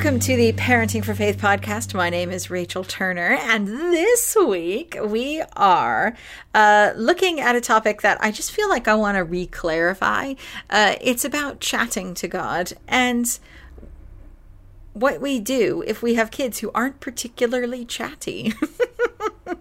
Welcome to the Parenting for Faith podcast. My name is Rachel Turner, and this week we are uh, looking at a topic that I just feel like I want to re clarify. Uh, it's about chatting to God and what we do if we have kids who aren't particularly chatty. uh,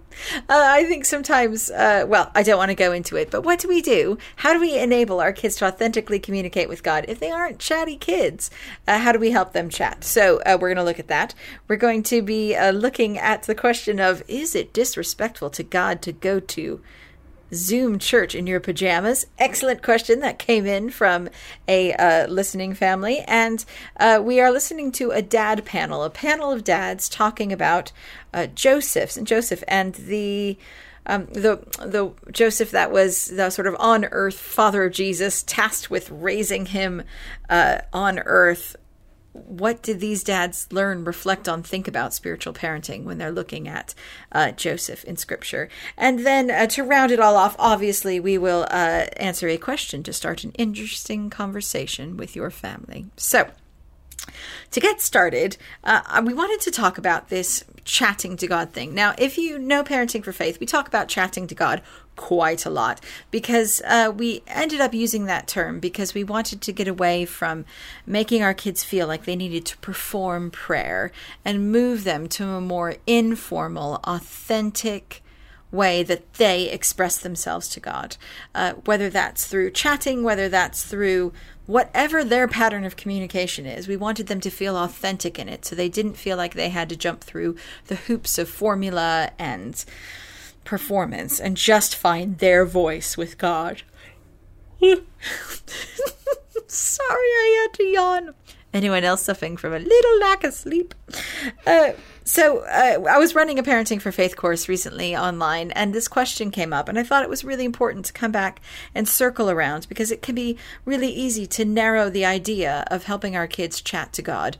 I think sometimes, uh, well, I don't want to go into it, but what do we do? How do we enable our kids to authentically communicate with God if they aren't chatty kids? Uh, how do we help them chat? So uh, we're going to look at that. We're going to be uh, looking at the question of is it disrespectful to God to go to Zoom church in your pajamas? Excellent question that came in from a uh, listening family. And uh, we are listening to a dad panel, a panel of dads talking about uh, Joseph's and Joseph and the. Um, the the Joseph that was the sort of on earth father of Jesus, tasked with raising him uh, on earth what did these dads learn, reflect on, think about spiritual parenting when they're looking at uh, Joseph in Scripture? And then uh, to round it all off, obviously, we will uh, answer a question to start an interesting conversation with your family. So, to get started, uh, we wanted to talk about this chatting to God thing. Now, if you know Parenting for Faith, we talk about chatting to God quite a lot because uh, we ended up using that term because we wanted to get away from making our kids feel like they needed to perform prayer and move them to a more informal, authentic, way that they express themselves to God. Uh, whether that's through chatting, whether that's through whatever their pattern of communication is, we wanted them to feel authentic in it so they didn't feel like they had to jump through the hoops of formula and performance and just find their voice with God. Sorry, I had to yawn. Anyone else suffering from a little lack of sleep? Uh, so, uh, I was running a Parenting for Faith course recently online, and this question came up, and I thought it was really important to come back and circle around because it can be really easy to narrow the idea of helping our kids chat to God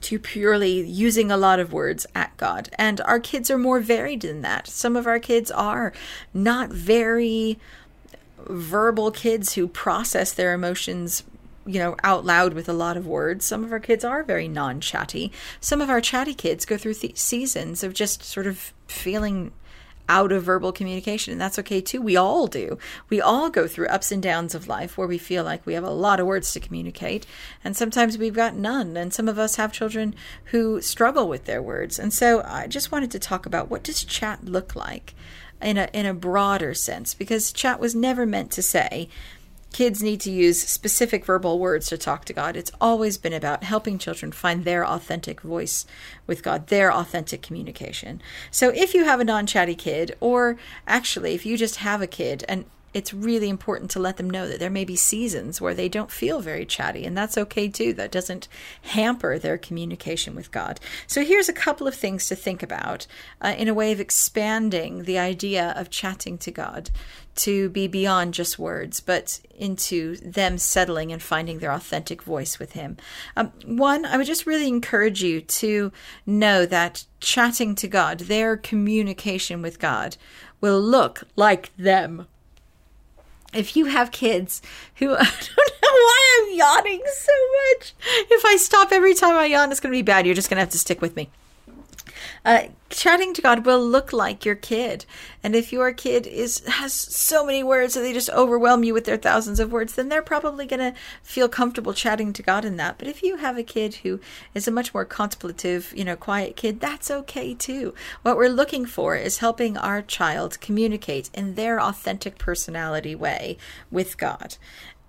to purely using a lot of words at God. And our kids are more varied than that. Some of our kids are not very verbal kids who process their emotions you know out loud with a lot of words some of our kids are very non-chatty some of our chatty kids go through th- seasons of just sort of feeling out of verbal communication. And that's okay too. We all do. We all go through ups and downs of life where we feel like we have a lot of words to communicate. And sometimes we've got none. And some of us have children who struggle with their words. And so I just wanted to talk about what does chat look like? In a, in a broader sense, because chat was never meant to say, kids need to use specific verbal words to talk to God. It's always been about helping children find their authentic voice with God, their authentic communication. So if you have a non chatty kid, or actually if you just have a kid and it's really important to let them know that there may be seasons where they don't feel very chatty, and that's okay too. That doesn't hamper their communication with God. So, here's a couple of things to think about uh, in a way of expanding the idea of chatting to God to be beyond just words, but into them settling and finding their authentic voice with Him. Um, one, I would just really encourage you to know that chatting to God, their communication with God, will look like them if you have kids who I don't know why I'm yawning so much. If I stop every time I yawn, it's going to be bad. You're just going to have to stick with me. Uh, chatting to God will look like your kid. And if your kid is has so many words that they just overwhelm you with their thousands of words, then they're probably going to feel comfortable chatting to God in that. But if you have a kid who is a much more contemplative, you know, quiet kid, that's okay too. What we're looking for is helping our child communicate in their authentic personality way with God.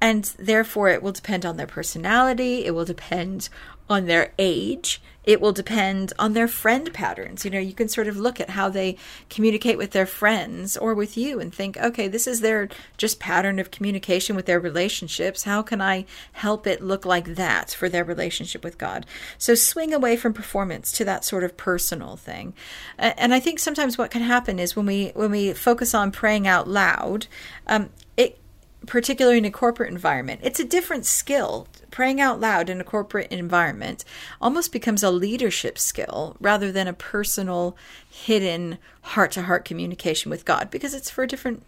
And therefore, it will depend on their personality, it will depend on their age. It will depend on their friend patterns. You know, you can sort of look at how they communicate with their friends or with you and think, okay, this is their just pattern of communication with their relationships. How can I help it look like that for their relationship with God? So swing away from performance to that sort of personal thing. And I think sometimes what can happen is when we when we focus on praying out loud, um, it particularly in a corporate environment. It's a different skill. Praying out loud in a corporate environment almost becomes a leadership skill rather than a personal, hidden, heart to heart communication with God because it's for a different.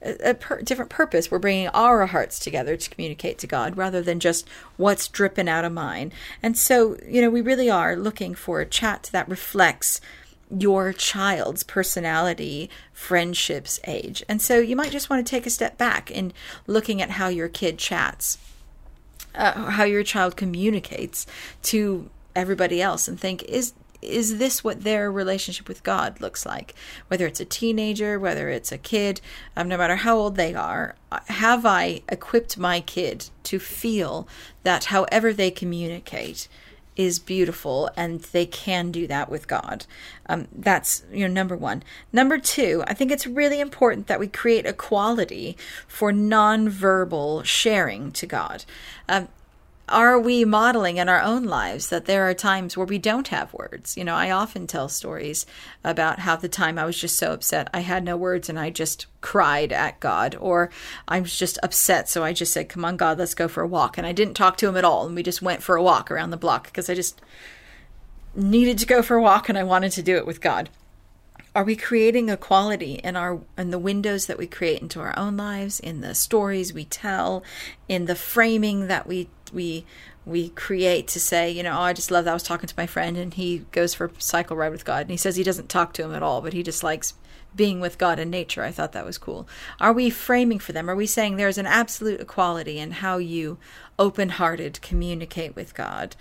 A, per, different purpose. We're bringing our hearts together to communicate to God rather than just what's dripping out of mine. And so, you know, we really are looking for a chat that reflects your child's personality, friendships, age. And so you might just want to take a step back in looking at how your kid chats, uh, how your child communicates to everybody else and think is is this what their relationship with God looks like? Whether it's a teenager, whether it's a kid, um, no matter how old they are, have I equipped my kid to feel that however they communicate, is beautiful and they can do that with God. Um, that's you know number one. Number two, I think it's really important that we create a quality for nonverbal sharing to God. Um, are we modeling in our own lives that there are times where we don't have words? You know, I often tell stories about how the time I was just so upset I had no words and I just cried at God, or I was just upset, so I just said, Come on, God, let's go for a walk. And I didn't talk to him at all, and we just went for a walk around the block because I just needed to go for a walk and I wanted to do it with God. Are we creating equality in our in the windows that we create into our own lives, in the stories we tell, in the framing that we we we create to say, you know, oh, I just love that I was talking to my friend and he goes for a cycle ride with God and he says he doesn't talk to him at all, but he just likes being with God and nature. I thought that was cool. Are we framing for them? Are we saying there's an absolute equality in how you open hearted communicate with God?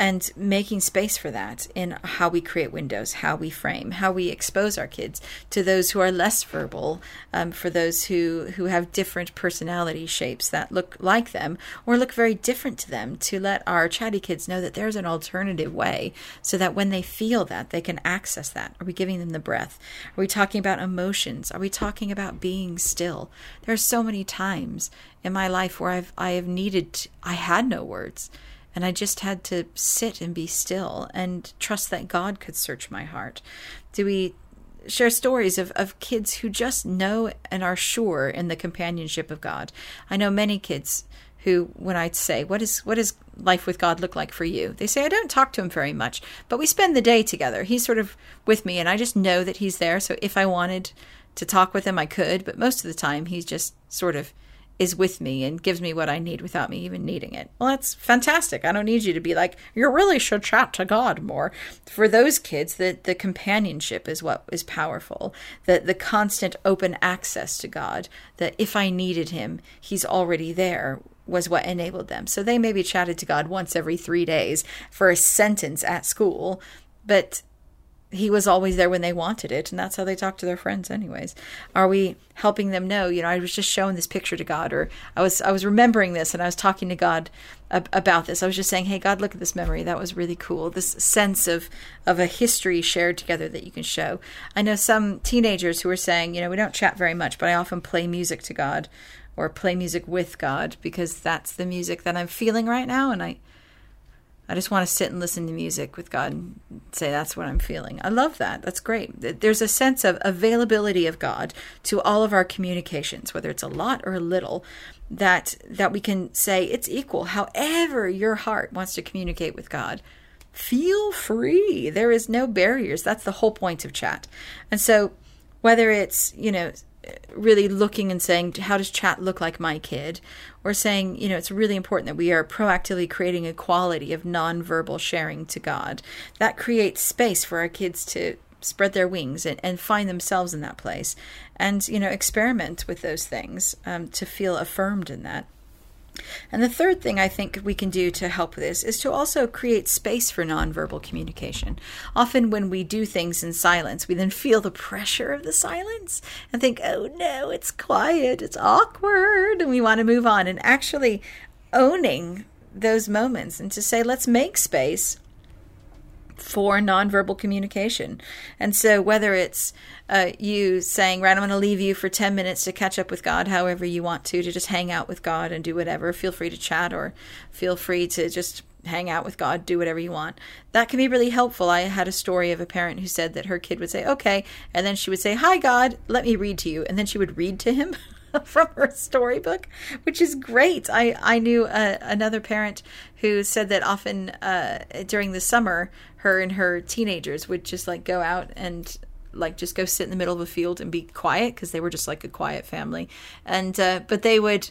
And making space for that in how we create windows, how we frame, how we expose our kids to those who are less verbal, um, for those who, who have different personality shapes that look like them or look very different to them, to let our chatty kids know that there's an alternative way so that when they feel that, they can access that. Are we giving them the breath? Are we talking about emotions? Are we talking about being still? There are so many times in my life where I've I have needed I had no words and I just had to sit and be still and trust that God could search my heart. Do we share stories of, of kids who just know and are sure in the companionship of God? I know many kids who when I say, What is what does life with God look like for you? They say, I don't talk to him very much, but we spend the day together. He's sort of with me and I just know that he's there. So if I wanted to talk with him I could, but most of the time he's just sort of is with me and gives me what I need without me even needing it. Well, that's fantastic. I don't need you to be like, you really should chat to God more. For those kids, the, the companionship is what is powerful. The, the constant open access to God, that if I needed Him, He's already there, was what enabled them. So they maybe chatted to God once every three days for a sentence at school, but he was always there when they wanted it and that's how they talk to their friends anyways. Are we helping them know you know i was just showing this picture to god or i was i was remembering this and i was talking to god ab- about this. I was just saying hey god look at this memory. That was really cool. This sense of of a history shared together that you can show. I know some teenagers who are saying you know we don't chat very much but i often play music to god or play music with god because that's the music that i'm feeling right now and i I just want to sit and listen to music with God and say that's what I'm feeling. I love that. That's great. There's a sense of availability of God to all of our communications, whether it's a lot or a little, that that we can say it's equal. However your heart wants to communicate with God, feel free. There is no barriers. That's the whole point of chat. And so whether it's, you know, really looking and saying, how does chat look like my kid? Or saying, you know, it's really important that we are proactively creating a quality of nonverbal sharing to God. That creates space for our kids to spread their wings and, and find themselves in that place and, you know, experiment with those things um, to feel affirmed in that. And the third thing I think we can do to help this is to also create space for nonverbal communication. Often, when we do things in silence, we then feel the pressure of the silence and think, oh no, it's quiet, it's awkward, and we want to move on. And actually owning those moments and to say, let's make space for nonverbal communication. And so, whether it's uh, you saying, right, I'm going to leave you for 10 minutes to catch up with God, however you want to, to just hang out with God and do whatever, feel free to chat or feel free to just hang out with God, do whatever you want. That can be really helpful. I had a story of a parent who said that her kid would say, okay, and then she would say, Hi, God, let me read to you. And then she would read to him. from her storybook, which is great. I I knew uh, another parent who said that often uh, during the summer, her and her teenagers would just like go out and like just go sit in the middle of a field and be quiet because they were just like a quiet family, and uh, but they would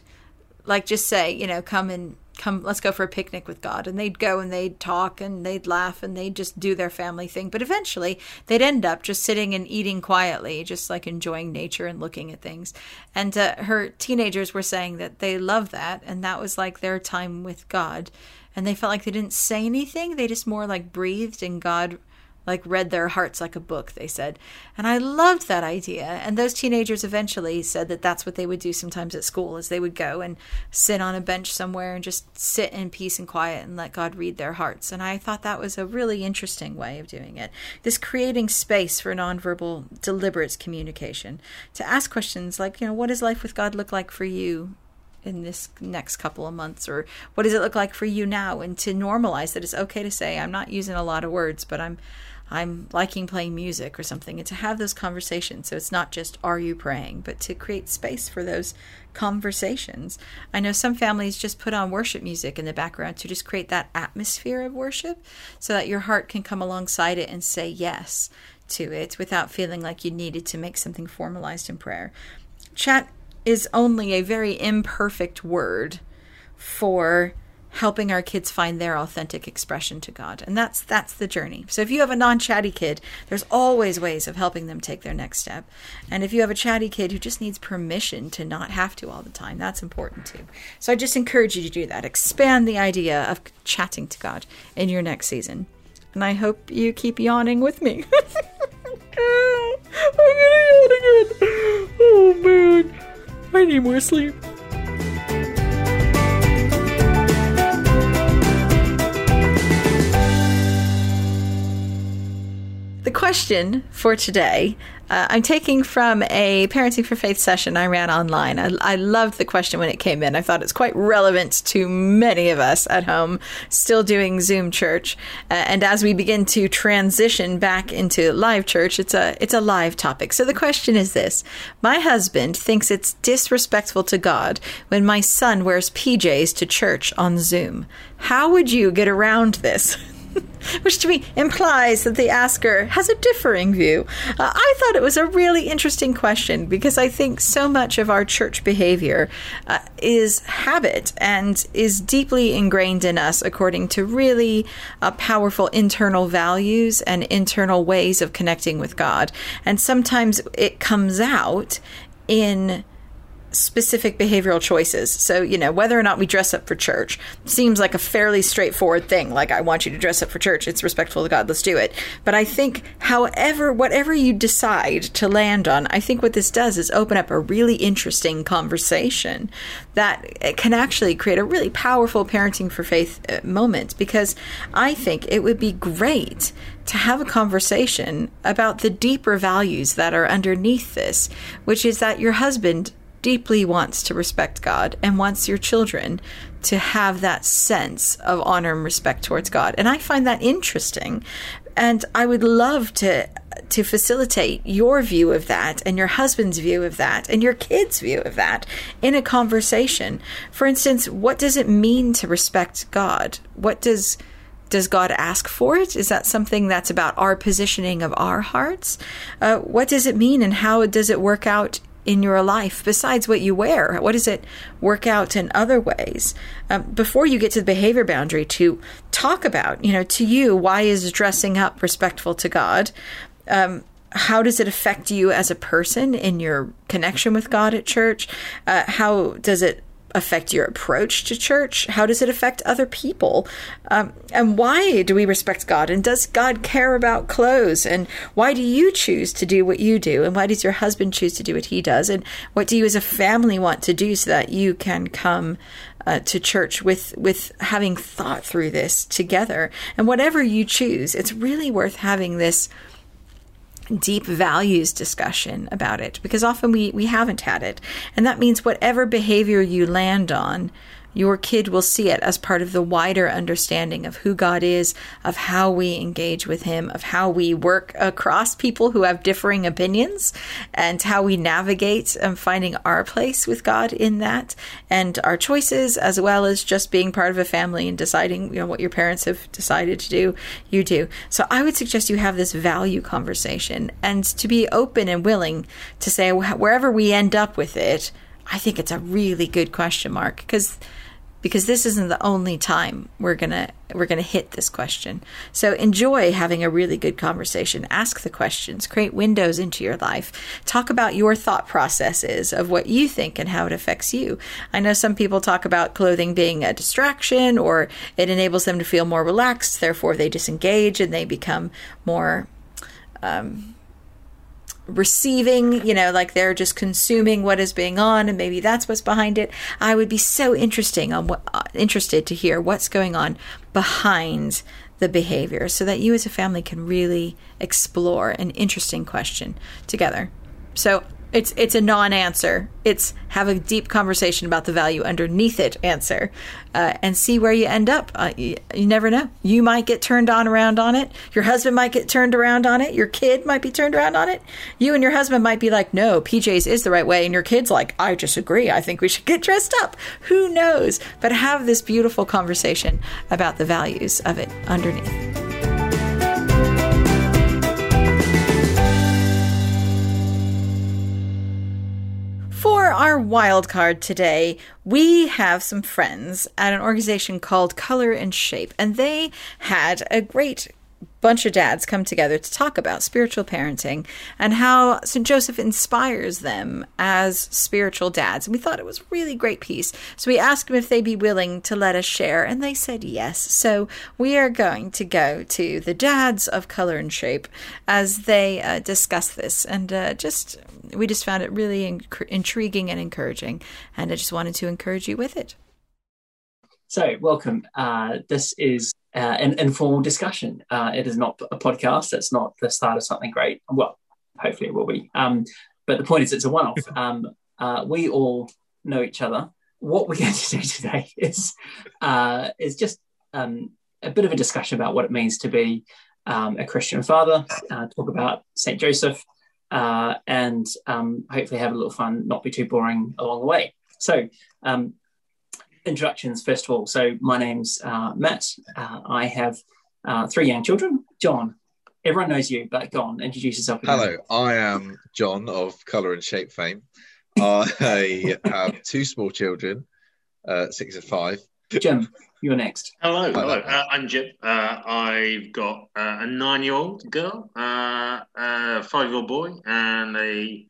like just say, you know, come and come let's go for a picnic with god. And they'd go and they'd talk and they'd laugh and they'd just do their family thing. But eventually they'd end up just sitting and eating quietly just like enjoying nature and looking at things. And uh, her teenagers were saying that they love that and that was like their time with god and they felt like they didn't say anything they just more like breathed and god like read their hearts like a book, they said. And I loved that idea. And those teenagers eventually said that that's what they would do sometimes at school is they would go and sit on a bench somewhere and just sit in peace and quiet and let God read their hearts. And I thought that was a really interesting way of doing it. This creating space for nonverbal deliberate communication to ask questions like, you know, what does life with God look like for you? In this next couple of months or what does it look like for you now and to normalize that it's okay to say i'm not using a lot of words but i'm I'm liking playing music or something, and to have those conversations. So it's not just, are you praying, but to create space for those conversations. I know some families just put on worship music in the background to just create that atmosphere of worship so that your heart can come alongside it and say yes to it without feeling like you needed to make something formalized in prayer. Chat is only a very imperfect word for helping our kids find their authentic expression to God. And that's that's the journey. So if you have a non-chatty kid, there's always ways of helping them take their next step. And if you have a chatty kid who just needs permission to not have to all the time, that's important too. So I just encourage you to do that. Expand the idea of chatting to God in your next season. And I hope you keep yawning with me. I'm gonna yawn again. Oh man. I need more sleep. Question for today uh, I'm taking from a Parenting for Faith session I ran online. I, I loved the question when it came in. I thought it's quite relevant to many of us at home still doing Zoom church. Uh, and as we begin to transition back into live church, it's a it's a live topic. So the question is this: My husband thinks it's disrespectful to God when my son wears PJs to church on Zoom. How would you get around this? which to me implies that the asker has a differing view. Uh, I thought it was a really interesting question because I think so much of our church behavior uh, is habit and is deeply ingrained in us according to really uh, powerful internal values and internal ways of connecting with God. And sometimes it comes out in specific behavioral choices. So, you know, whether or not we dress up for church seems like a fairly straightforward thing. Like, I want you to dress up for church. It's respectful to God. Let's do it. But I think, however, whatever you decide to land on, I think what this does is open up a really interesting conversation that can actually create a really powerful parenting for faith uh, moment because I think it would be great to have a conversation about the deeper values that are underneath this, which is that your husband deeply wants to respect God and wants your children to have that sense of honor and respect towards God. And I find that interesting. And I would love to to facilitate your view of that and your husband's view of that and your kids' view of that in a conversation. For instance, what does it mean to respect God? What does does God ask for it? Is that something that's about our positioning of our hearts? Uh, what does it mean, and how does it work out in your life besides what you wear? What does it work out in other ways? Um, before you get to the behavior boundary, to talk about, you know, to you, why is dressing up respectful to God? Um, how does it affect you as a person in your connection with God at church? Uh, how does it affect your approach to church? How does it affect other people? Um, and why do we respect God? And does God care about clothes? And why do you choose to do what you do? And why does your husband choose to do what he does? And what do you as a family want to do so that you can come uh, to church with with having thought through this together? And whatever you choose, it's really worth having this deep values discussion about it because often we, we haven't had it. And that means whatever behavior you land on your kid will see it as part of the wider understanding of who God is, of how we engage with Him, of how we work across people who have differing opinions, and how we navigate um, finding our place with God in that, and our choices, as well as just being part of a family and deciding, you know, what your parents have decided to do, you do. So I would suggest you have this value conversation and to be open and willing to say wherever we end up with it. I think it's a really good question mark because because this isn't the only time we're gonna we're gonna hit this question. So enjoy having a really good conversation. Ask the questions. Create windows into your life. Talk about your thought processes of what you think and how it affects you. I know some people talk about clothing being a distraction or it enables them to feel more relaxed. Therefore, they disengage and they become more. Um, receiving, you know, like they're just consuming what is being on, and maybe that's what's behind it. I would be so interesting on what uh, interested to hear what's going on behind the behavior, so that you as a family can really explore an interesting question together. So it's it's a non-answer. It's have a deep conversation about the value underneath it. Answer, uh, and see where you end up. Uh, you, you, never know. You might get turned on around on it. Your husband might get turned around on it. Your kid might be turned around on it. You and your husband might be like, "No, PJs is the right way," and your kid's like, "I disagree. I think we should get dressed up." Who knows? But have this beautiful conversation about the values of it underneath. Our wild card today, we have some friends at an organization called Colour and Shape, and they had a great bunch of dads come together to talk about spiritual parenting and how St. Joseph inspires them as spiritual dads. And we thought it was a really great piece. So we asked them if they'd be willing to let us share, and they said yes. So we are going to go to the dads of Colour and Shape as they uh, discuss this. And uh, just, we just found it really in- intriguing and encouraging. And I just wanted to encourage you with it. So, welcome. Uh, this is uh, an informal discussion. Uh, it is not a podcast. It's not the start of something great. Well, hopefully it will be. Um, but the point is, it's a one-off. Um, uh, we all know each other. What we're going to do today is uh, is just um, a bit of a discussion about what it means to be um, a Christian father. Uh, talk about Saint Joseph, uh, and um, hopefully have a little fun, not be too boring along the way. So, um, introductions first of all. So my name's uh, Matt. Uh, I have uh, three young children. John, everyone knows you, but go on, introduce yourself. Again. Hello, I am John of Colour and Shape fame. I have two small children, uh, six and five. Jim, you're next. Hello, hello. Uh, I'm Jim. Uh, I've got a nine-year-old girl, a five-year-old boy, and a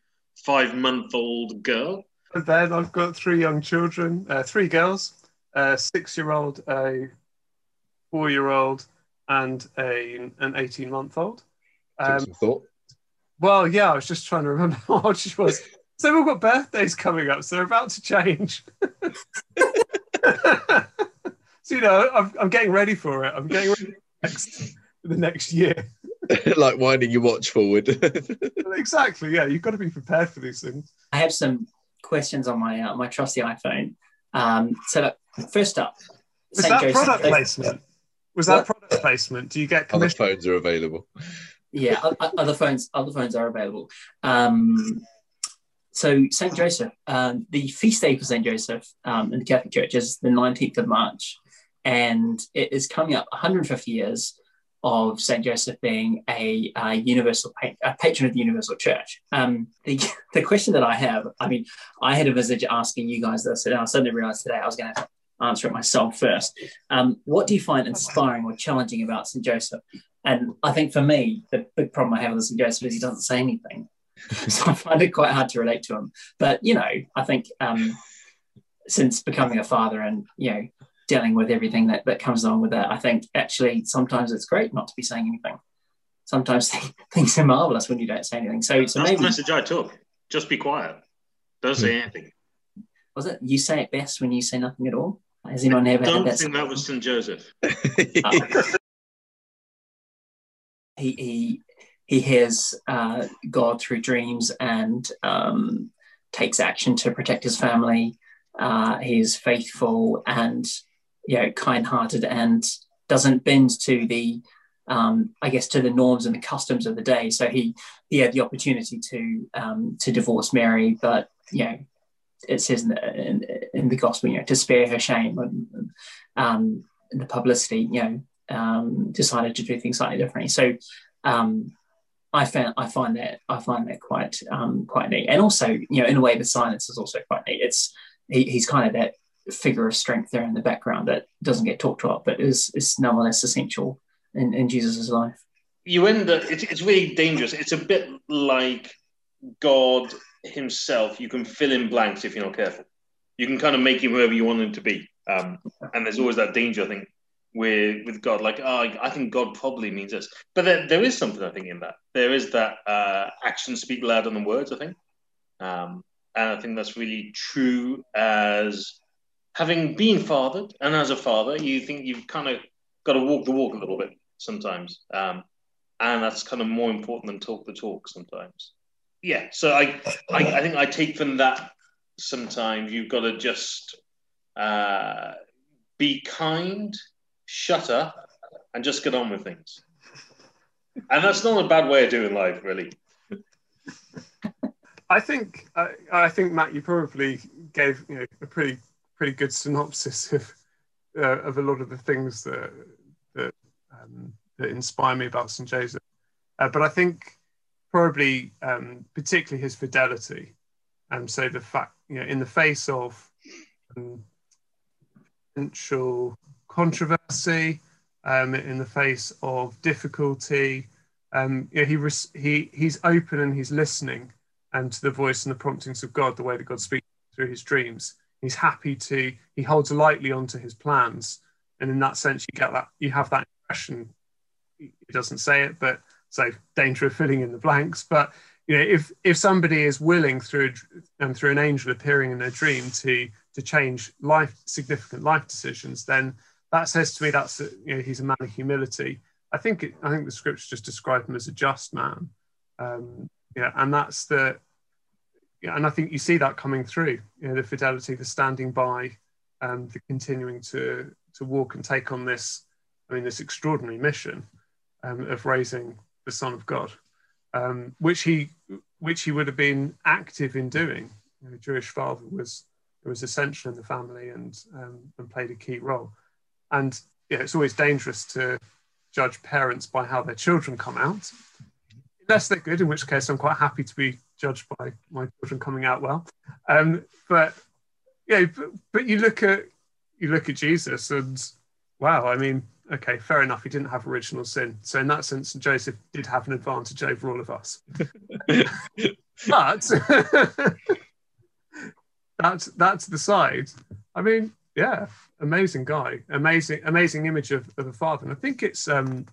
five-month-old girl. And then I've got three young children, uh, three girls, a six-year-old, a four-year-old, and a an eighteen-month-old. Um, thought. Well, yeah, I was just trying to remember what she was. So we've got birthdays coming up, so they're about to change. so you know, I'm, I'm getting ready for it. I'm getting ready for next, the next year. like winding your watch forward. exactly. Yeah, you've got to be prepared for these things. I have some questions on my uh, my trusty iPhone. Um, so first up, was St. that Joseph, product placement? Was that what? product placement? Do you get commission? Other phones are available. Yeah, other phones other phones are available. Um, so St. Joseph, um, the feast day for St. Joseph um, in the Catholic Church is the 19th of March, and it is coming up 150 years of Saint Joseph being a, a universal a patron of the universal church. Um, the the question that I have, I mean, I had a visit asking you guys this, and I suddenly realised today I was going to answer it myself first. Um, what do you find inspiring or challenging about Saint Joseph? And I think for me, the big problem I have with Saint Joseph is he doesn't say anything, so I find it quite hard to relate to him. But you know, I think um, since becoming a father and you know dealing with everything that, that comes along with that. I think actually sometimes it's great not to be saying anything. Sometimes things are marvelous when you don't say anything. So, so That's maybe the message I took. Just be quiet. Don't say hmm. anything. Was it you say it best when you say nothing at all? Has anyone ever I don't had that? think that was St. Joseph. oh. he he he hears uh, God through dreams and um, takes action to protect his family uh, he's faithful and you know kind-hearted and doesn't bend to the um, I guess to the norms and the customs of the day. So he he had the opportunity to um, to divorce Mary, but you know it says in the, in, in the gospel, you know, to spare her shame and um, the publicity, you know, um, decided to do things slightly differently. So um, I found I find that I find that quite um, quite neat, and also you know in a way the silence is also quite neat. It's he, he's kind of that figure of strength there in the background that doesn't get talked about, but is is nonetheless essential in, in Jesus' life. You end up, it's, it's really dangerous. It's a bit like God himself. You can fill in blanks if you're not careful. You can kind of make him whoever you want him to be. Um, and there's always that danger, I think, with with God. Like, oh, I think God probably means this, but there, there is something I think in that. There is that uh, actions speak louder than words. I think, um, and I think that's really true. As having been fathered, and as a father, you think you've kind of got to walk the walk a little bit sometimes, um, and that's kind of more important than talk the talk sometimes. Yeah, so I, I, I think I take from that. Sometimes you've got to just uh, be kind shut up and just get on with things. And that's not a bad way of doing life, really. I think I, I think Matt, you probably gave you know a pretty pretty good synopsis of uh, of a lot of the things that that um, that inspire me about St Joseph. Uh, but I think probably um, particularly his fidelity, and um, so the fact you know in the face of um, potential controversy, um, in the face of difficulty. Um, you know, he, res- he, he's open and he's listening and to the voice and the promptings of God, the way that God speaks through his dreams. He's happy to, he holds lightly onto his plans. And in that sense, you get that, you have that impression. He doesn't say it, but so danger of filling in the blanks. But you know, if if somebody is willing through and um, through an angel appearing in a dream to to change life significant life decisions, then that says to me that's a, you know he's a man of humility. I think it, I think the scriptures just describe him as a just man. Um, yeah, and that's the yeah, and I think you see that coming through. You know, the fidelity, the standing by, um, the continuing to to walk and take on this. I mean, this extraordinary mission um, of raising the Son of God, um, which he which he would have been active in doing. You know, Jewish father was was essential in the family and um, and played a key role. And yeah, it's always dangerous to judge parents by how their children come out, unless they're good, in which case I'm quite happy to be judged by my children coming out well. Um, but yeah, but, but you look at you look at Jesus and wow, I mean, okay, fair enough, he didn't have original sin. So in that sense, Joseph did have an advantage over all of us. but that's that's the side. I mean, yeah, amazing guy, amazing, amazing image of, of a father. And I think it's um,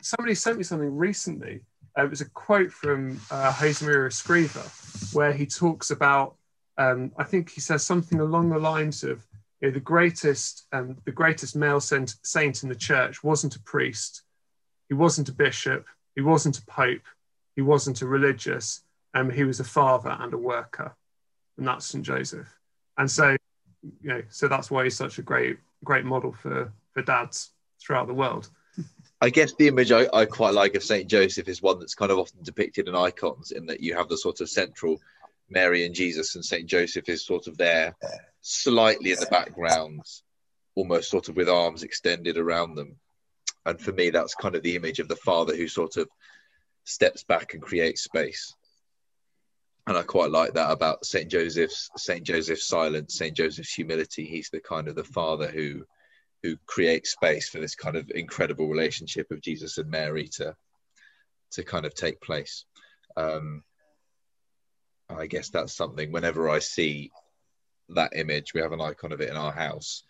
somebody sent me something recently. Uh, it was a quote from uh, Josemaria Escriva, where he talks about. Um, I think he says something along the lines of, you know, the greatest, um, the greatest male saint, saint in the church wasn't a priest, he wasn't a bishop, he wasn't a pope, he wasn't a religious, um, he was a father and a worker, and that's St Joseph. And so you know, so that's why he's such a great great model for for dads throughout the world. I guess the image I, I quite like of Saint Joseph is one that's kind of often depicted in icons, in that you have the sort of central Mary and Jesus, and Saint Joseph is sort of there, slightly in the background, almost sort of with arms extended around them. And for me, that's kind of the image of the father who sort of steps back and creates space and I quite like that about Saint Joseph's Saint Joseph's silence, Saint Joseph's humility. He's the kind of the father who who creates space for this kind of incredible relationship of Jesus and Mary to to kind of take place. Um, I guess that's something. Whenever I see that image, we have an icon of it in our house.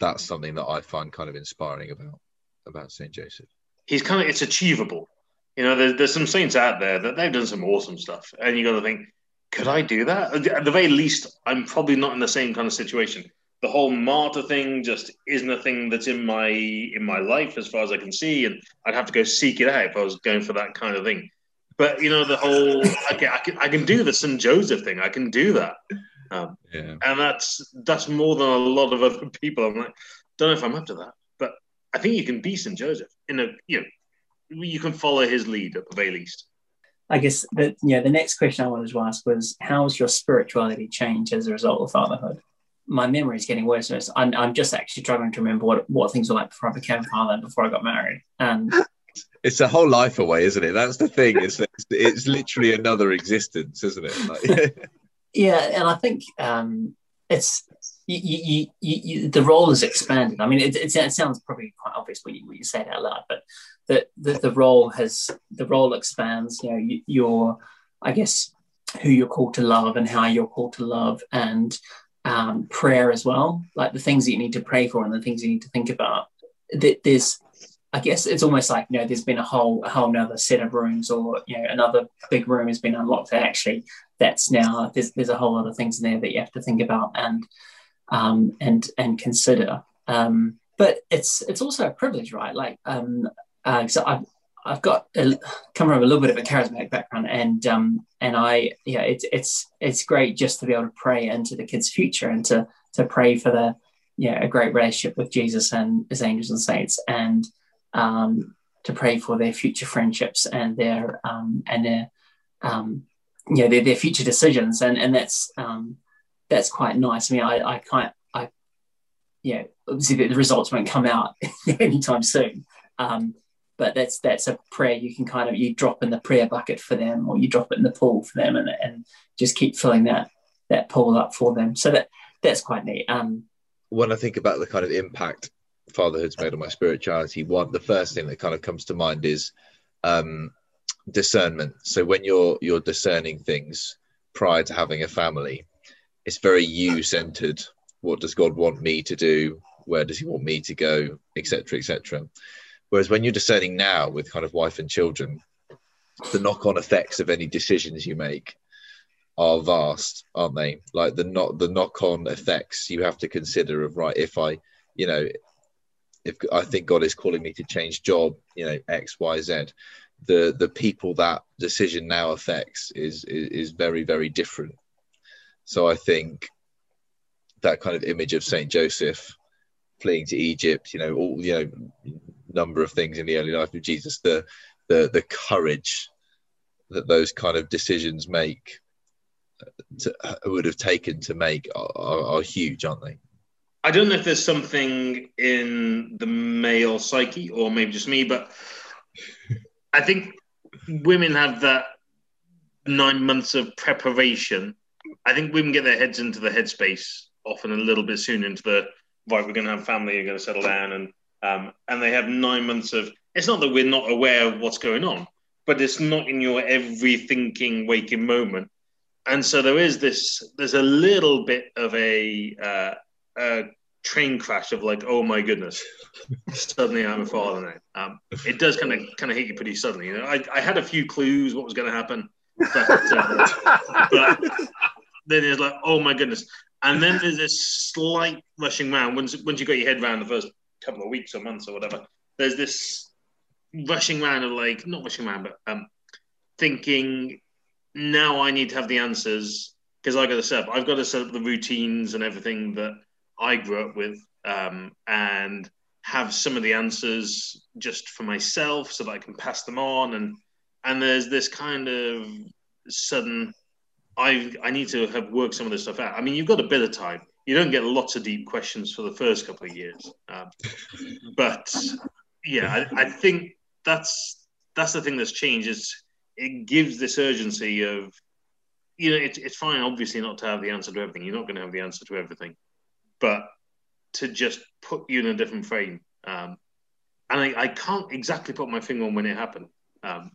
That's something that I find kind of inspiring about about Saint Joseph. He's kind of it's achievable you know, there's, there's some saints out there that they've done some awesome stuff, and you got to think, could I do that? At the very least, I'm probably not in the same kind of situation. The whole martyr thing just isn't a thing that's in my in my life as far as I can see, and I'd have to go seek it out if I was going for that kind of thing. But you know, the whole okay, I can I can do the St Joseph thing. I can do that. Um, Yeah. and that's that's more than a lot of other people. I'm like, don't know if I'm up to that, but I think you can be St. Joseph in a you know you can follow his lead at the very least. I guess that yeah, the next question I wanted to ask was how has your spirituality changed as a result of fatherhood? My memory is getting worse. and worse. I'm, I'm just actually struggling to remember what, what things were like before I became a father and before I got married. And It's a whole life away, isn't it? That's the thing. It's it's, it's literally another existence, isn't it? Like, yeah, and I think um, it's you, you, you, you, the role is expanded. I mean, it, it, it sounds probably quite obvious when you, when you say it out loud, but the, the, the role has the role expands. You know, you, you're, I guess, who you're called to love and how you're called to love, and um, prayer as well, like the things that you need to pray for and the things you need to think about. That there's, I guess, it's almost like you know, there's been a whole a whole another set of rooms, or you know, another big room has been unlocked. That actually, that's now there's there's a whole lot of things in there that you have to think about and um, and and consider. Um, but it's it's also a privilege, right? Like, um, uh, so I've I've got a, come from a little bit of a charismatic background, and um, and I yeah, it's it's it's great just to be able to pray into the kids' future and to to pray for the yeah a great relationship with Jesus and his angels and saints, and um, to pray for their future friendships and their um, and their um, know their, their future decisions, and and that's um, that's quite nice. I mean, I I can't I yeah obviously the, the results won't come out anytime soon. Um, but that's that's a prayer you can kind of you drop in the prayer bucket for them or you drop it in the pool for them and, and just keep filling that that pool up for them so that that's quite neat um when I think about the kind of impact fatherhood's made on my spirituality, one the first thing that kind of comes to mind is um, discernment. So when you're you're discerning things prior to having a family, it's very you centered. What does God want me to do? Where does He want me to go? Etc. Etc. Whereas when you're discerning now with kind of wife and children, the knock-on effects of any decisions you make are vast, aren't they? Like the not the knock-on effects you have to consider of right if I, you know, if I think God is calling me to change job, you know, X, Y, Z, the the people that decision now affects is is, is very very different. So I think that kind of image of Saint Joseph fleeing to Egypt, you know, all you know, number of things in the early life of Jesus, the the the courage that those kind of decisions make to, would have taken to make are, are, are huge, aren't they? I don't know if there's something in the male psyche or maybe just me, but I think women have that nine months of preparation. I think women get their heads into the headspace often a little bit soon into the right. We're going to have family. You're going to settle down, and um, and they have nine months of. It's not that we're not aware of what's going on, but it's not in your every thinking waking moment, and so there is this. There's a little bit of a. Uh, a train crash of like, oh my goodness, suddenly I'm a father now. Um, it does kind of kind of hit you pretty suddenly. You know, I, I had a few clues what was going to happen, but, uh, but then it's like, oh my goodness. And then there's this slight rushing round once once you got your head around the first couple of weeks or months or whatever. There's this rushing round of like not rushing around, but um, thinking now I need to have the answers because I got to set up. I've got to set up the routines and everything that I grew up with um, and have some of the answers just for myself so that I can pass them on. And and there's this kind of sudden, I I need to have worked some of this stuff out. I mean, you've got a bit of time. You don't get lots of deep questions for the first couple of years, um, but yeah, I, I think that's that's the thing that's changed. Is it gives this urgency of you know, it's, it's fine, obviously, not to have the answer to everything. You're not going to have the answer to everything but to just put you in a different frame. Um, and I, I, can't exactly put my finger on when it happened. Um,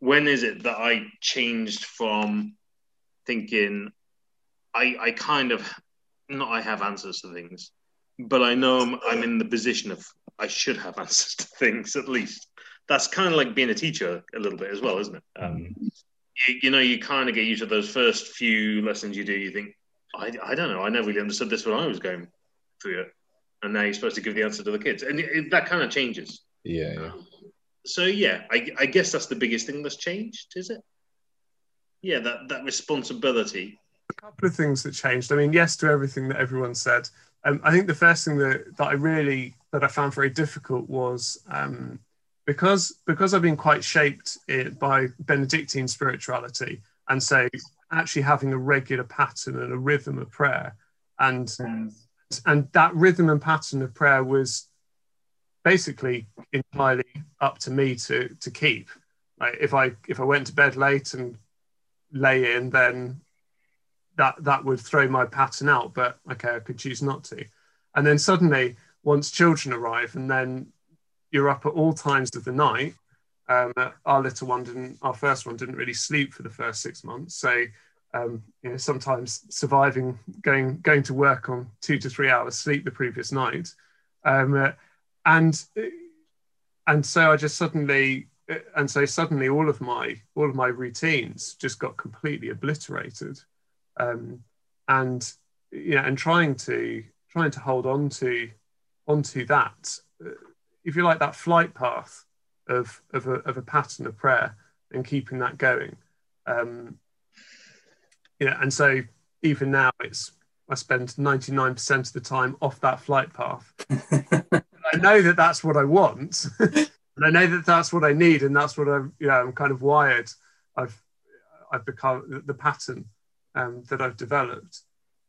when is it that I changed from thinking I, I kind of not I have answers to things, but I know I'm, I'm in the position of I should have answers to things at least. That's kind of like being a teacher a little bit as well, isn't it? Um, you, you know, you kind of get used to those first few lessons you do. You think, I, I don't know. I never really understood this when I was going through it. And now you're supposed to give the answer to the kids. And it, it, that kind of changes. Yeah. yeah. So, yeah, I, I, guess that's the biggest thing that's changed, is it? Yeah, that, that responsibility a couple of things that changed. I mean, yes to everything that everyone said. Um, I think the first thing that, that I really that I found very difficult was um, because because I've been quite shaped by Benedictine spirituality, and so actually having a regular pattern and a rhythm of prayer, and mm. and that rhythm and pattern of prayer was basically entirely up to me to to keep. Like if I if I went to bed late and lay in, then that that would throw my pattern out. But okay, I could choose not to. And then suddenly, once children arrive, and then you're up at all times of the night. Um, our little one didn't. Our first one didn't really sleep for the first six months. So um, you know, sometimes surviving going going to work on two to three hours sleep the previous night, um, uh, and and so I just suddenly and so suddenly all of my all of my routines just got completely obliterated um, and know and trying to trying to hold on to onto that uh, if you like that flight path of of a, of a pattern of prayer and keeping that going um, know and so even now it's i spend 99% of the time off that flight path i know that that's what i want and I know that that's what I need, and that's what I'm. You know, I'm kind of wired. I've I've become the pattern um, that I've developed.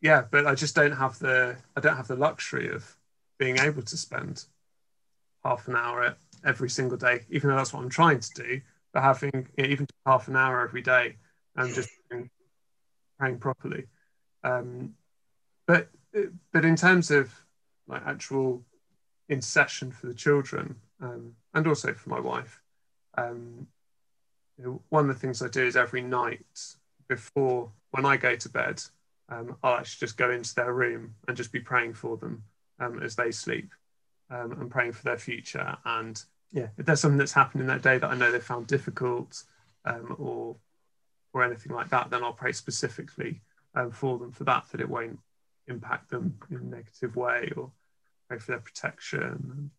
Yeah, but I just don't have the I don't have the luxury of being able to spend half an hour every single day, even though that's what I'm trying to do. But having you know, even half an hour every day and just praying properly. Um, but but in terms of like actual intercession for the children, um, and also for my wife. Um, you know, one of the things I do is every night before when I go to bed, um, I'll actually just go into their room and just be praying for them um, as they sleep um, and praying for their future. And yeah, if there's something that's happened in that day that I know they found difficult um, or or anything like that, then I'll pray specifically for them for that, that it won't impact them in a negative way or pray for their protection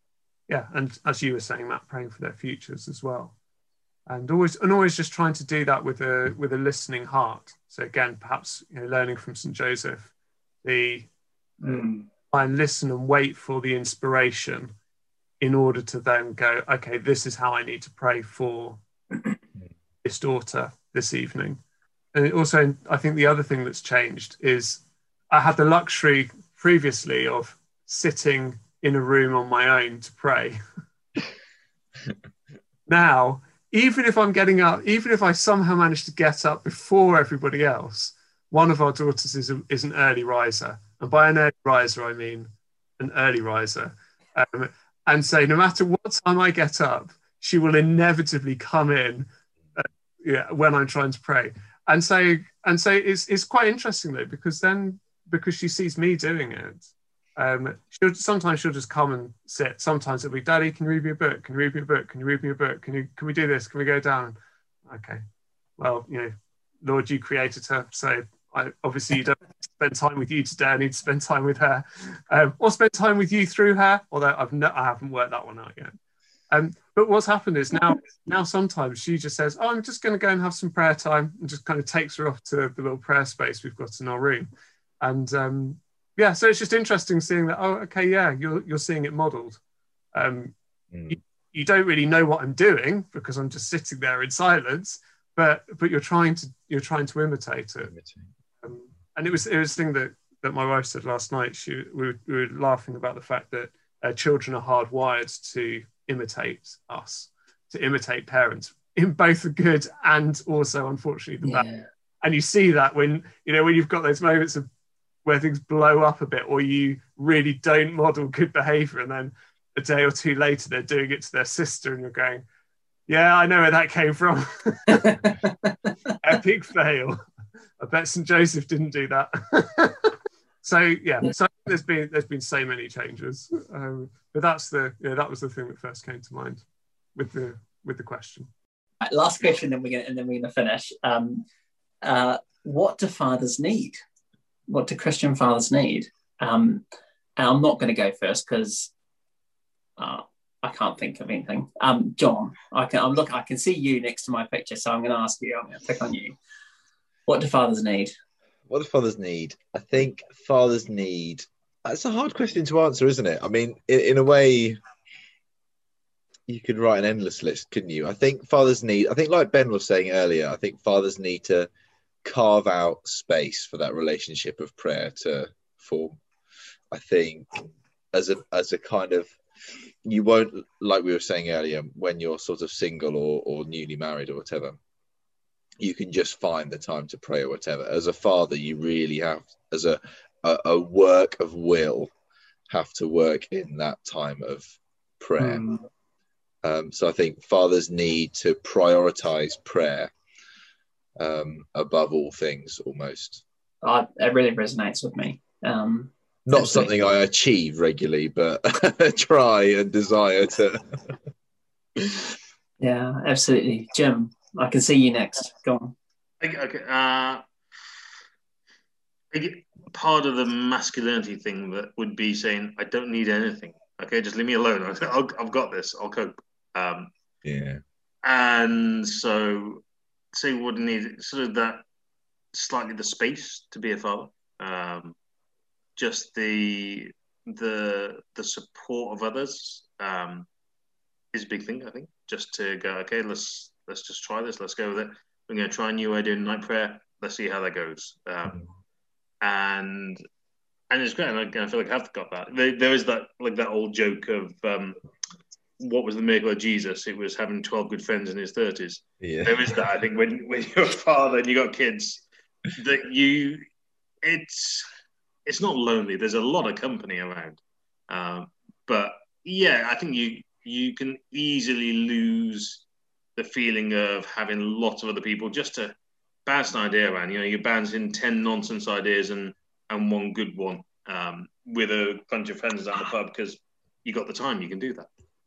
yeah, and as you were saying, Matt, praying for their futures as well, and always and always just trying to do that with a with a listening heart. So again, perhaps you know, learning from St Joseph, the mm. and listen and wait for the inspiration, in order to then go, okay, this is how I need to pray for this daughter this evening. And also, I think the other thing that's changed is I had the luxury previously of sitting in a room on my own to pray. now, even if I'm getting up, even if I somehow manage to get up before everybody else, one of our daughters is, a, is an early riser. And by an early riser, I mean an early riser. Um, and so no matter what time I get up, she will inevitably come in uh, yeah, when I'm trying to pray. And so, and so it's, it's quite interesting though, because then, because she sees me doing it, um, she'll sometimes she'll just come and sit. Sometimes it'll be, Daddy, can you read me a book? Can you read me a book? Can you read me a book? Can you can we do this? Can we go down? Okay. Well, you know, Lord, you created her, so I, obviously you don't spend time with you today. I need to spend time with her, um, or spend time with you through her. Although I've no, I haven't worked that one out yet. Um, but what's happened is now now sometimes she just says, "Oh, I'm just going to go and have some prayer time," and just kind of takes her off to the little prayer space we've got in our room, and um, yeah, so it's just interesting seeing that. Oh, okay, yeah, you're you're seeing it modelled. Um, mm. you, you, don't really know what I'm doing because I'm just sitting there in silence, but but you're trying to you're trying to imitate it. Um, and it was it was the thing that that my wife said last night. She we were, we were laughing about the fact that uh, children are hardwired to imitate us, to imitate parents in both the good and also unfortunately the yeah. bad. And you see that when you know when you've got those moments of where things blow up a bit or you really don't model good behavior and then a day or two later they're doing it to their sister and you're going yeah i know where that came from. Epic fail. I bet st joseph didn't do that. So yeah so there's been there's been so many changes. Um, but that's the yeah that was the thing that first came to mind with the with the question. Last question then we're gonna and then we're gonna finish. Um, uh, what do fathers need what do Christian fathers need? Um, and I'm not going to go first because uh, I can't think of anything. Um, John, I can. I'm look. I can see you next to my picture, so I'm going to ask you. I'm going to pick on you. What do fathers need? what do fathers need? I think fathers need. That's a hard question to answer, isn't it? I mean, in, in a way, you could write an endless list, couldn't you? I think fathers need. I think, like Ben was saying earlier, I think fathers need to carve out space for that relationship of prayer to form. I think as a as a kind of you won't like we were saying earlier when you're sort of single or, or newly married or whatever you can just find the time to pray or whatever as a father you really have as a a, a work of will have to work in that time of prayer Mm. um, so i think fathers need to prioritize prayer um, above all things almost I, it really resonates with me. Um, not something i achieve regularly but try and desire to yeah, absolutely. Jim, I can see you next. Go on. Okay, okay. Uh, I part of the masculinity thing that would be saying, "I don't need anything. Okay, just leave me alone. I'll, I've got this. I'll cope." Um, yeah and so, say you need sort of that slightly the space to be a father. Um, just the the the support of others um, is a big thing. I think just to go, okay, let's let's just try this. Let's go with it. We're going to try a new idea in night prayer. Let's see how that goes. Um, and and it's great. And I, I feel like I've got that. There, there is that like that old joke of um, what was the miracle of Jesus? It was having twelve good friends in his thirties. yeah There is that. I think when when you're a father and you got kids, that you it's it's not lonely. There's a lot of company around, um, but yeah, I think you you can easily lose the feeling of having lots of other people just to bounce an idea around. You know, you're bouncing ten nonsense ideas and and one good one um, with a bunch of friends down the pub because you got the time. You can do that,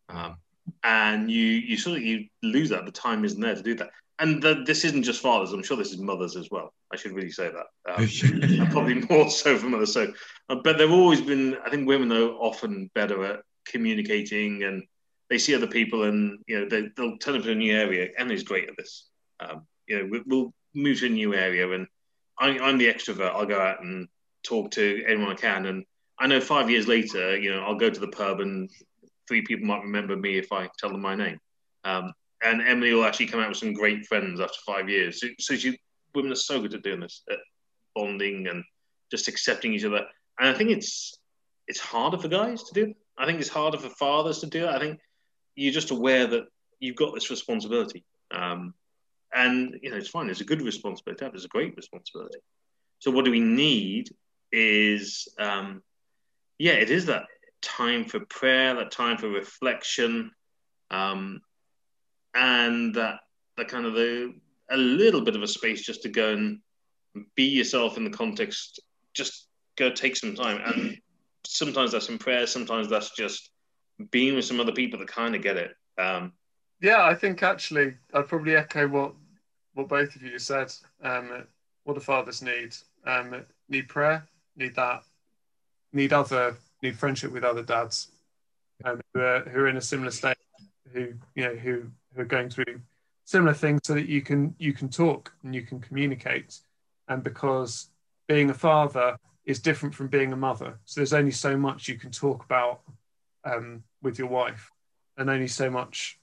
um, and you you sort of you lose that. The time isn't there to do that. And the, this isn't just fathers. I'm sure this is mothers as well. I should really say that. Um, probably more so for mothers. So, uh, but they've always been. I think women are often better at communicating, and they see other people, and you know they, they'll turn up in a new area. Emily's great at this. Um, you know, we, we'll move to a new area, and I, I'm the extrovert. I'll go out and talk to anyone I can, and I know five years later, you know, I'll go to the pub, and three people might remember me if I tell them my name. Um, and Emily will actually come out with some great friends after five years. So, so she, women are so good at doing this, at bonding and just accepting each other. And I think it's it's harder for guys to do. I think it's harder for fathers to do. I think you're just aware that you've got this responsibility, um, and you know it's fine. It's a good responsibility. It's a great responsibility. So what do we need is, um, yeah, it is that time for prayer, that time for reflection. Um, and that that kind of the a little bit of a space just to go and be yourself in the context just go take some time and sometimes that's in prayer sometimes that's just being with some other people that kind of get it um Yeah, I think actually I'd probably echo what what both of you said. Um, what do fathers need? Um, need prayer, need that, need other, need friendship with other dads um, who, are, who are in a similar state, who you know who who are going through similar things, so that you can you can talk and you can communicate. And because being a father is different from being a mother, so there's only so much you can talk about um, with your wife, and only so much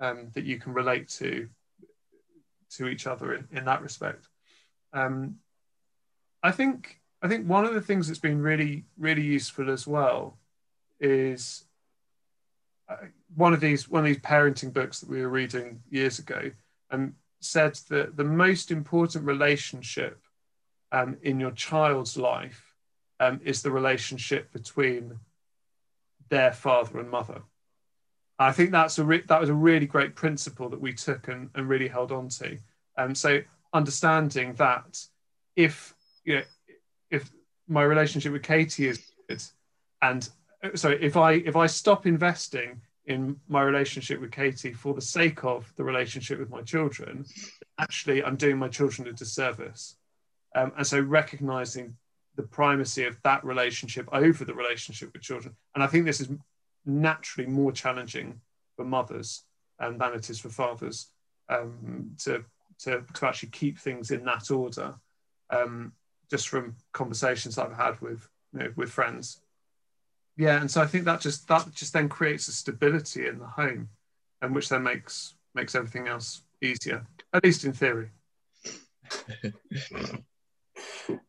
um, that you can relate to to each other in, in that respect. Um, I think I think one of the things that's been really really useful as well is uh, one of these one of these parenting books that we were reading years ago um, said that the most important relationship um, in your child's life um, is the relationship between their father and mother. I think that's a re- that was a really great principle that we took and, and really held on to. Um, so understanding that if you know my relationship with Katie is good, and uh, so if I if I stop investing in my relationship with Katie for the sake of the relationship with my children, actually I'm doing my children a disservice. Um, and so recognizing the primacy of that relationship over the relationship with children, and I think this is naturally more challenging for mothers um, than it is for fathers um, to, to to actually keep things in that order. Um, just from conversations I've had with you know, with friends. Yeah, and so I think that just that just then creates a stability in the home, and which then makes makes everything else easier, at least in theory.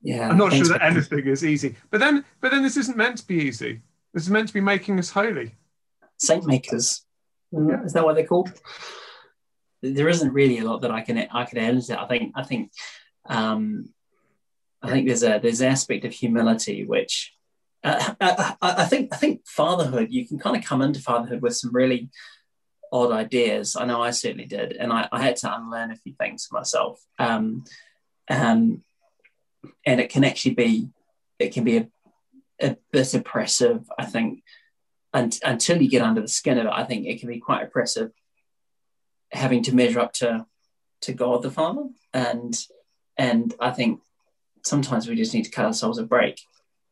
Yeah, I'm not sure that anything is easy, but then but then this isn't meant to be easy. This is meant to be making us holy. saint makers. Yeah. Is that what they're called? There isn't really a lot that I can I can add to that. I think I think um, I think there's a there's an aspect of humility which uh, I, I, I think I think fatherhood you can kind of come into fatherhood with some really odd ideas. I know I certainly did, and I, I had to unlearn a few things myself. Um, um, and it can actually be it can be a, a bit oppressive. I think and, until you get under the skin of it, I think it can be quite oppressive having to measure up to to God the Father. And and I think sometimes we just need to cut ourselves a break.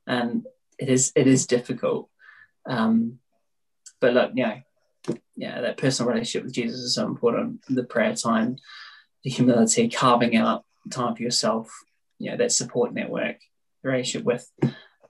And it is it is difficult. Um, but look, you know, yeah, that personal relationship with Jesus is so important. The prayer time, the humility, carving out time for yourself, you know, that support network, relationship with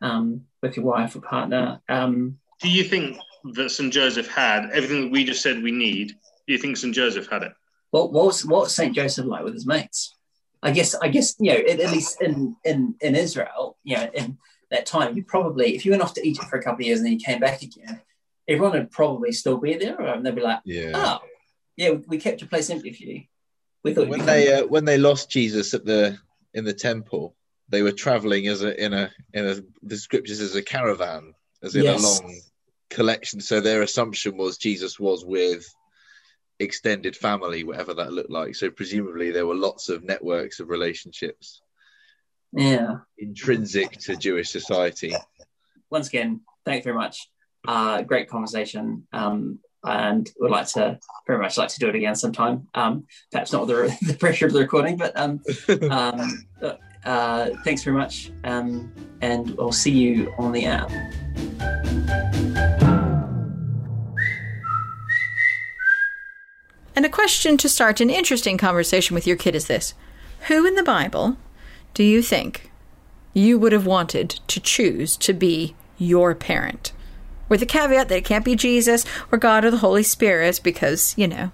um, with your wife or partner. Um, Do you think that St. Joseph had everything that we just said we need? Do you think St. Joseph had it? what what was what was Saint Joseph like with his mates? I guess I guess you know at, at least in in in Israel, you know, in that time, you probably if you went off to Egypt for a couple of years and then you came back again, everyone would probably still be there, and they'd be like, Yeah. "Oh, yeah, we, we kept your place empty for you. We thought when they uh, when they lost Jesus at the in the temple, they were traveling as a in a in a the scriptures as a caravan, as in Yes. a long collection. So their assumption was Jesus was with extended family, whatever that looked like. So presumably there were lots of networks of relationships yeah." intrinsic to Jewish society. Once again, thanks very much. Uh, great conversation. Um, and would like to very much like to do it again sometime. Um, perhaps not with the, the pressure of the recording, but um, um, uh, thanks very much. Um, and I'll see you on the app. And a question to start an interesting conversation with your kid is this Who in the Bible do you think you would have wanted to choose to be your parent? With the caveat that it can't be Jesus or God or the Holy Spirit because, you know,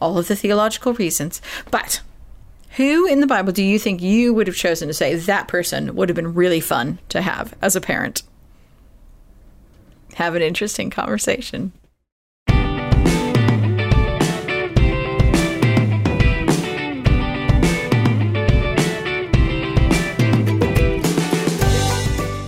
all of the theological reasons. But who in the Bible do you think you would have chosen to say that person would have been really fun to have as a parent? Have an interesting conversation.